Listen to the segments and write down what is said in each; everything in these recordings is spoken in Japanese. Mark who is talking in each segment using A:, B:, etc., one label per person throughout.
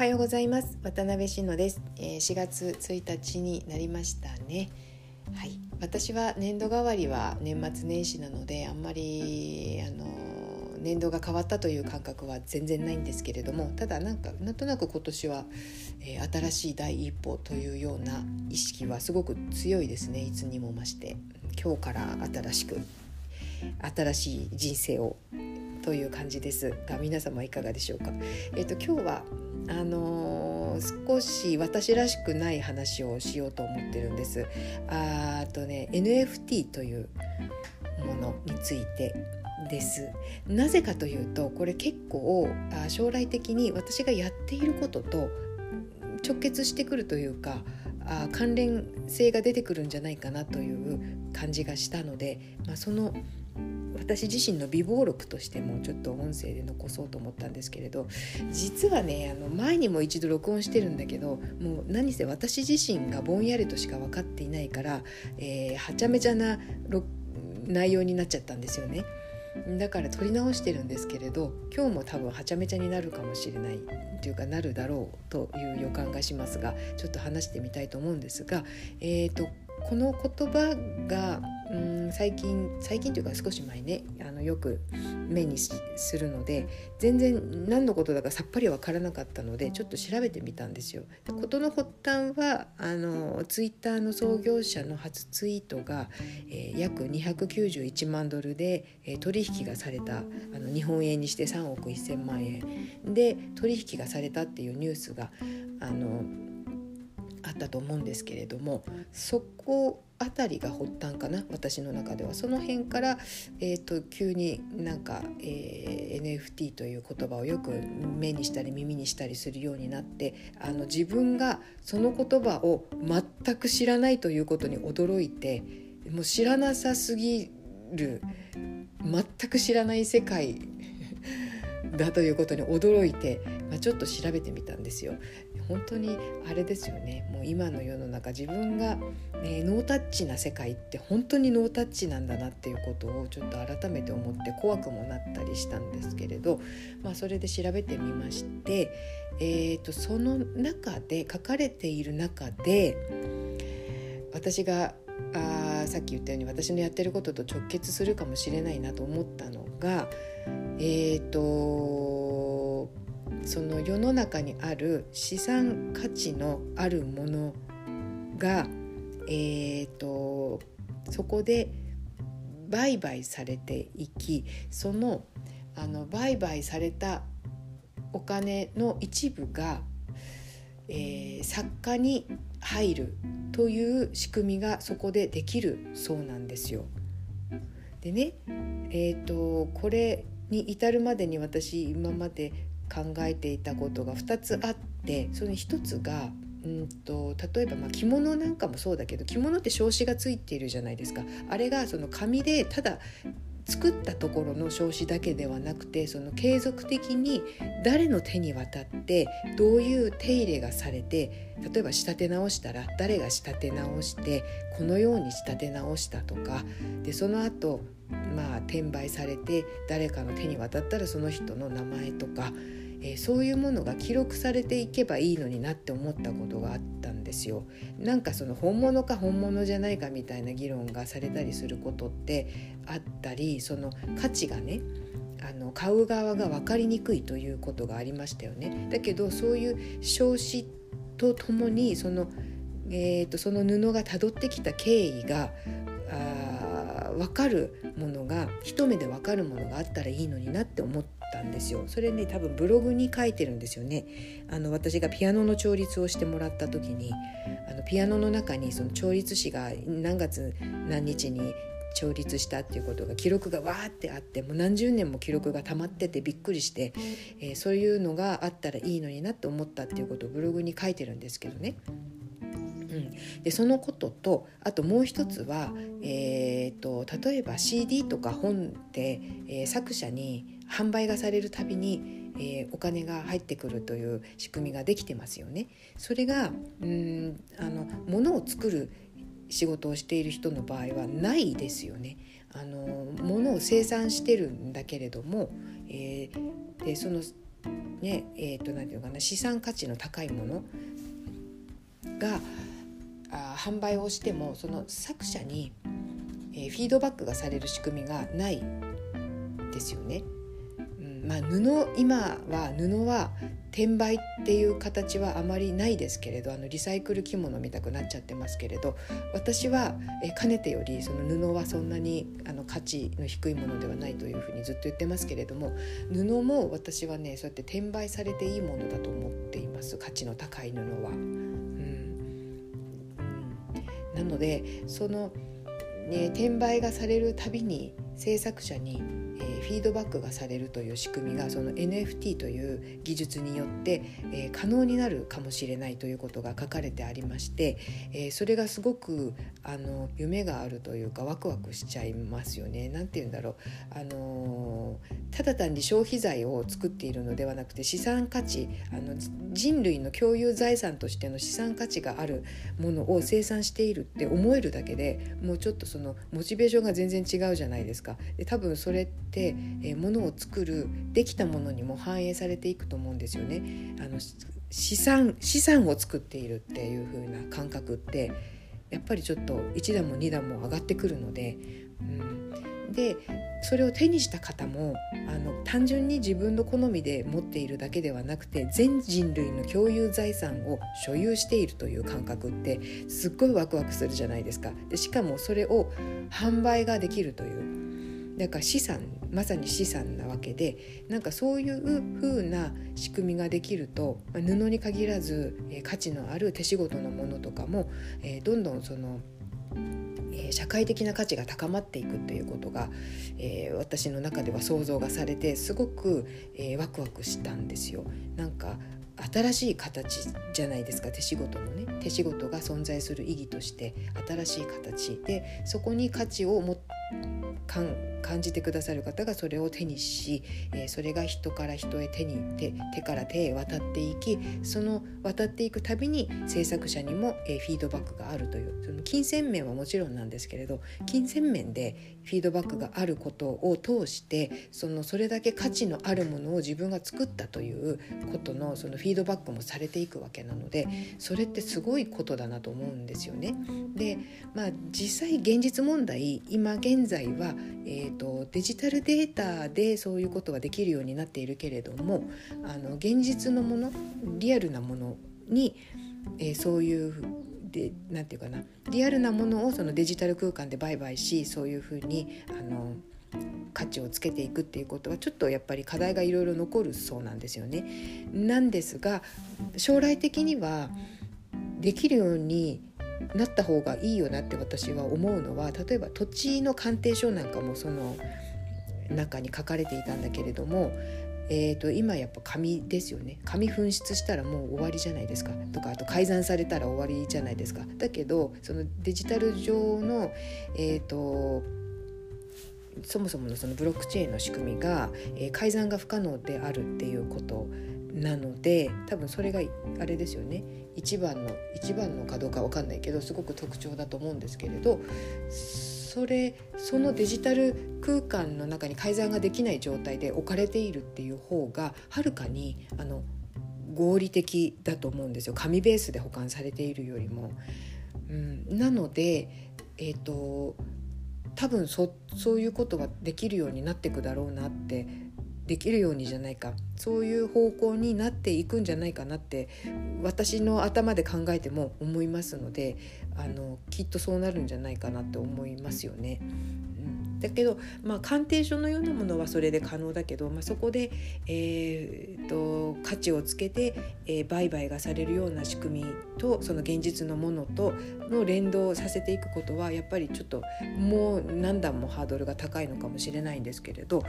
A: はようございます。渡辺志乃です、え、4月1日になりましたね。はい。私は年度替わりは年末年始なのであんまりあの年度が変わったという感覚は全然ないんですけれどもただなんかなんとなく今年は、えー、新しい第一歩というような意識はすごく強いですね。いつにも増して今日から新しく新しい人生をという感じですが皆様いかがでしょうか。えーと、今日はあの、少し私らしくない話をしようと思ってるんです。あとね NFT というものについてですなぜかというとこれ結構将来的に私がやっていることと直結してくるというかあ関連性が出てくるんじゃないかなという感じがしたので、まあ、その私自身の備忘録としてもちょっと音声で残そうと思ったんですけれど実はねあの前にも一度録音してるんだけどもう何せ私自身がぼんやりとしか分かっていないから、えー、はちゃめちゃな内容になっちゃったんですよね。だから撮り直してるんですけれど今日も多分はちゃめちゃになるかもしれないというかなるだろうという予感がしますがちょっと話してみたいと思うんですが、えーとこの言葉がうん最近最近というか少し前ねあのよく目にするので全然何のことだかさっぱり分からなかったのでちょっと調べてみたんですよ。事の発端はあのツイッターの創業者の初ツイートが、えー、約291万ドルで、えー、取引がされたあの日本円にして3億1,000万円で取引がされたっていうニュースがあのあったと思うんですけれどもそこあたりが発端かな私の中ではその辺から、えーと、急になんか、えー、NFT という言葉をよく目にしたり耳にしたりするようになってあの自分がその言葉を全く知らないということに驚いてもう知らなさすぎる全く知らない世界 だということに驚いて、まあ、ちょっと調べてみたんですよ。本当にあれですよね。もう今の世の中自分が、ね、ノータッチな世界って本当にノータッチなんだなっていうことをちょっと改めて思って怖くもなったりしたんですけれど、まあ、それで調べてみまして、えーと、その中で書かれている中で私があさっき言ったように私のやってることと直結するかもしれないなと思ったのがえっ、ー、とその世の中にある資産価値のあるものが、えーと、そこで売買されていきそのあの売買されたお金の一部が、えー、作家に入るという仕組みがそこでできるそうなんですよ。でねえーとこれに至るまでに私今まで考えていたことが2つあってその1つがうんと例えばまあ着物なんかもそうだけど着物って証子がついているじゃないですか。あれがその紙でただ作ったところの証子だけではなくてその継続的に誰の手に渡ってどういう手入れがされて例えば仕立て直したら誰が仕立て直してこのように仕立て直したとかでその後まあ転売されて誰かの手に渡ったらその人の名前とかえー、そういうものが記録されていけばいいのになって思ったことがあったんですよ。なんかその本物か本物じゃないかみたいな議論がされたりすることってあったりその価値がねあの買う側が分かりにくいということがありましたよね。だけどそういう証子とともにその,、えーと、その布がたどってきた経緯があ分かるものが一目で分かるものがあったらいいのになって思ってたんですよそれね多分ブログに書いてるんですよねあの私がピアノの調律をしてもらった時にあのピアノの中にその調律師が何月何日に調律したっていうことが記録がわーってあってもう何十年も記録が溜まっててびっくりして、えー、そういうのがあったらいいのになって思ったっていうことをブログに書いてるんですけどね。うん、でそのこととあともう一つは、えーと、例えば CD とか本で、えー、作者に販売がされるたびに、えー、お金が入ってくるという仕組みができてますよね。それがうんあの物を作る仕事をしている人の場合はないですよね。あの物を生産してるんだけれども、えー、でそのねえーと、なんていうのかな資産価値の高いものがあ販売をしてもその作者に、えー、フィードバックがされる仕組みがないですよね。うん、まあ布今は布は転売っていう形はあまりないですけれどあのリサイクル着物みたくなっちゃってますけれど私はえかねてよりその布はそんなにあの価値の低いものではないというふうにずっと言ってますけれども布も私はねそうやって転売されていいものだと思っています価値の高い布は。うん、なのでその、ね、転売がされるたびに制作者にえフィードバックがされるという仕組みがその NFT という技術によって、え可能になるかもしれないということが書かれてありまして、えそれがすごくあの夢があるというかワクワクしちゃいますよね。なんて言うんだろうあのただ単に消費財を作っているのではなくて資産価値あの人類の共有財産としての資産価値があるものを生産しているって思えるだけでもうちょっとそのモチベーションが全然違うじゃないですか。で多分それってえー、ものを作るできたものにも反映されていくと思うんですよね。あの資産資産を作っているっていう風な感覚ってやっぱりちょっと1段も2段も上がってくるので、うん、でそれを手にした方もあの単純に自分の好みで持っているだけではなくて全人類の共有財産を所有しているという感覚ってすっごいワクワクするじゃないですか。でしかもそれを販売ができるというだから資産まさに資産なわけでなんかそういう風な仕組みができるとま布に限らず、え価値のある手仕事のものとかも、えどんどんそのえ社会的な価値が高まっていくということが、えー、私の中では想像がされてすごく、えー、ワクワクしたんですよ。なんか新しい形じゃないですか手仕事のね手仕事が存在する意義として新しい形でそこに価値をも感じてくださる方がそれを手にし、えー、それが人から人へ手に手手から手へ渡っていきその渡っていくたびに制作者にも、えー、フィードバックがあるというその金銭面はもちろんなんですけれど金銭面でフィードバックがあることを通してそのそれだけ価値のあるものを自分が作ったということのそのフィードバックもされていくわけなのでそれってすごいことだなと思うんですよね。でまあ実際現実問題今現現在は、えーと、デジタルデータでそういうことはできるようになっているけれどもあの現実のものリアルなものに、えー、そういうでなんていうかなリアルなものをそのデジタル空間で売買しそういうふうにあの価値をつけていくっていうことはちょっとやっぱり課題がいろいろ残るそうなんですよね。なんですが将来的にはできるようになった方がいいよなって私は思うのは例えば土地の鑑定書なんかもその中に書かれていたんだけれども、えー、と今やっぱ紙ですよね。紙紛失したらもう終わりじゃないですか。とかあと改ざんされたら終わりじゃないですか。だけどそのデジタル上のえっ、ー、とそもそものそのブロックチェーンの仕組みが、えー、改ざんが不可能であるっていうことなので多分それがあれですよね。一番の一番のかどうか分かんないけどすごく特徴だと思うんですけれどそれそのデジタル空間の中に改ざんができない状態で置かれているっていう方がはるかにあの合理的だと思うんですよ。紙ベースで保管されているよりも。うん、なので、えーと、多分そそういうことができるようになっていくだろうなってできるようにじゃないかそういう方向になっていくんじゃないかなって私の頭で考えても思いますのであのきっとそうなるんじゃないかなって思いますよね。だけど、まあ、鑑定書のようなものはそれで可能だけど、まあ、そこで、えーと、価値をつけて、えー、売買がされるような仕組みとその現実のものとの連動させていくことはやっぱりちょっともう何段もハードルが高いのかもしれないんですけれど、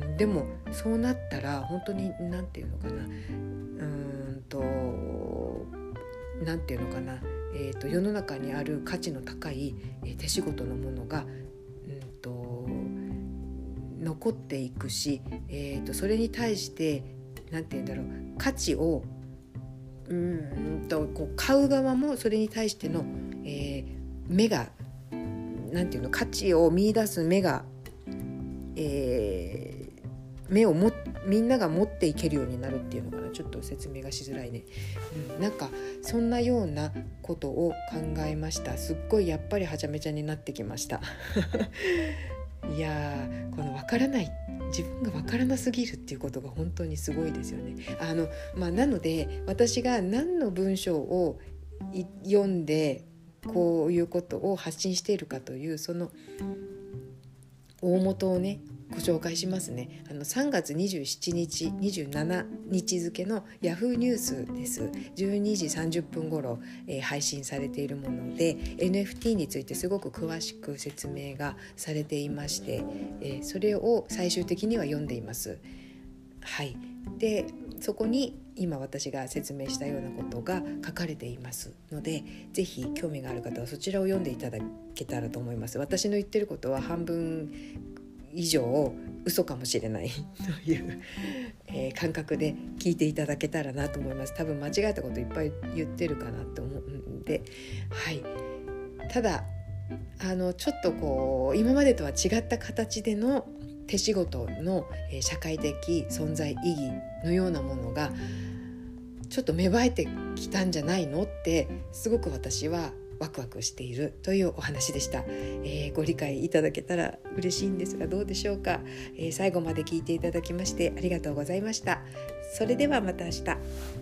A: うん、でもそうなったら本当に何て言うのかなうんと何て言うのかな、えーと、世の中にある価値の高い、えー、手仕事のものが残っていくし、えーと、それに対して何て言うんだろう価値をうんとこう買う側もそれに対しての、えー、目が何て言うの価値を見出す目が、えー、目を持みんなが持っていけるようになるっていうのかなちょっと説明がしづらいね、うん、なんかそんなようなことを考えました。すっごいやっぱりはちゃめちゃになってきました。いやこの分からない自分が分からなすぎるっていうことが本当にすごいですよね。あのまあ、なので私が何の文章を読んでこういうことを発信しているかというその大元をねご紹介しますね。あの3月27日27日付の Yahoo ニュースです。12時30分頃、えー、配信されているもので NFT についてすごく詳しく説明がされていまして、えー、それを最終的には読んでいます。はい。でそこに今私が説明したようなことが書かれていますので是非興味がある方はそちらを読んでいただけたらと思います。私の言ってることは半分以上嘘かもしれない。という、えー、感覚で聞いていただけたらなと思います。多分間違えたこといっぱい言ってるかなと思うんで。はい。ただあのちょっとこう今までとは違った形での手仕事の、えー、社会的存在意義のようなものがちょっと芽生えてきたんじゃないのってすごく私はワクワクしているというお話でした、えー、ご理解いただけたら嬉しいんですがどうでしょうか、えー、最後まで聞いていただきましてありがとうございました。それではまた明日。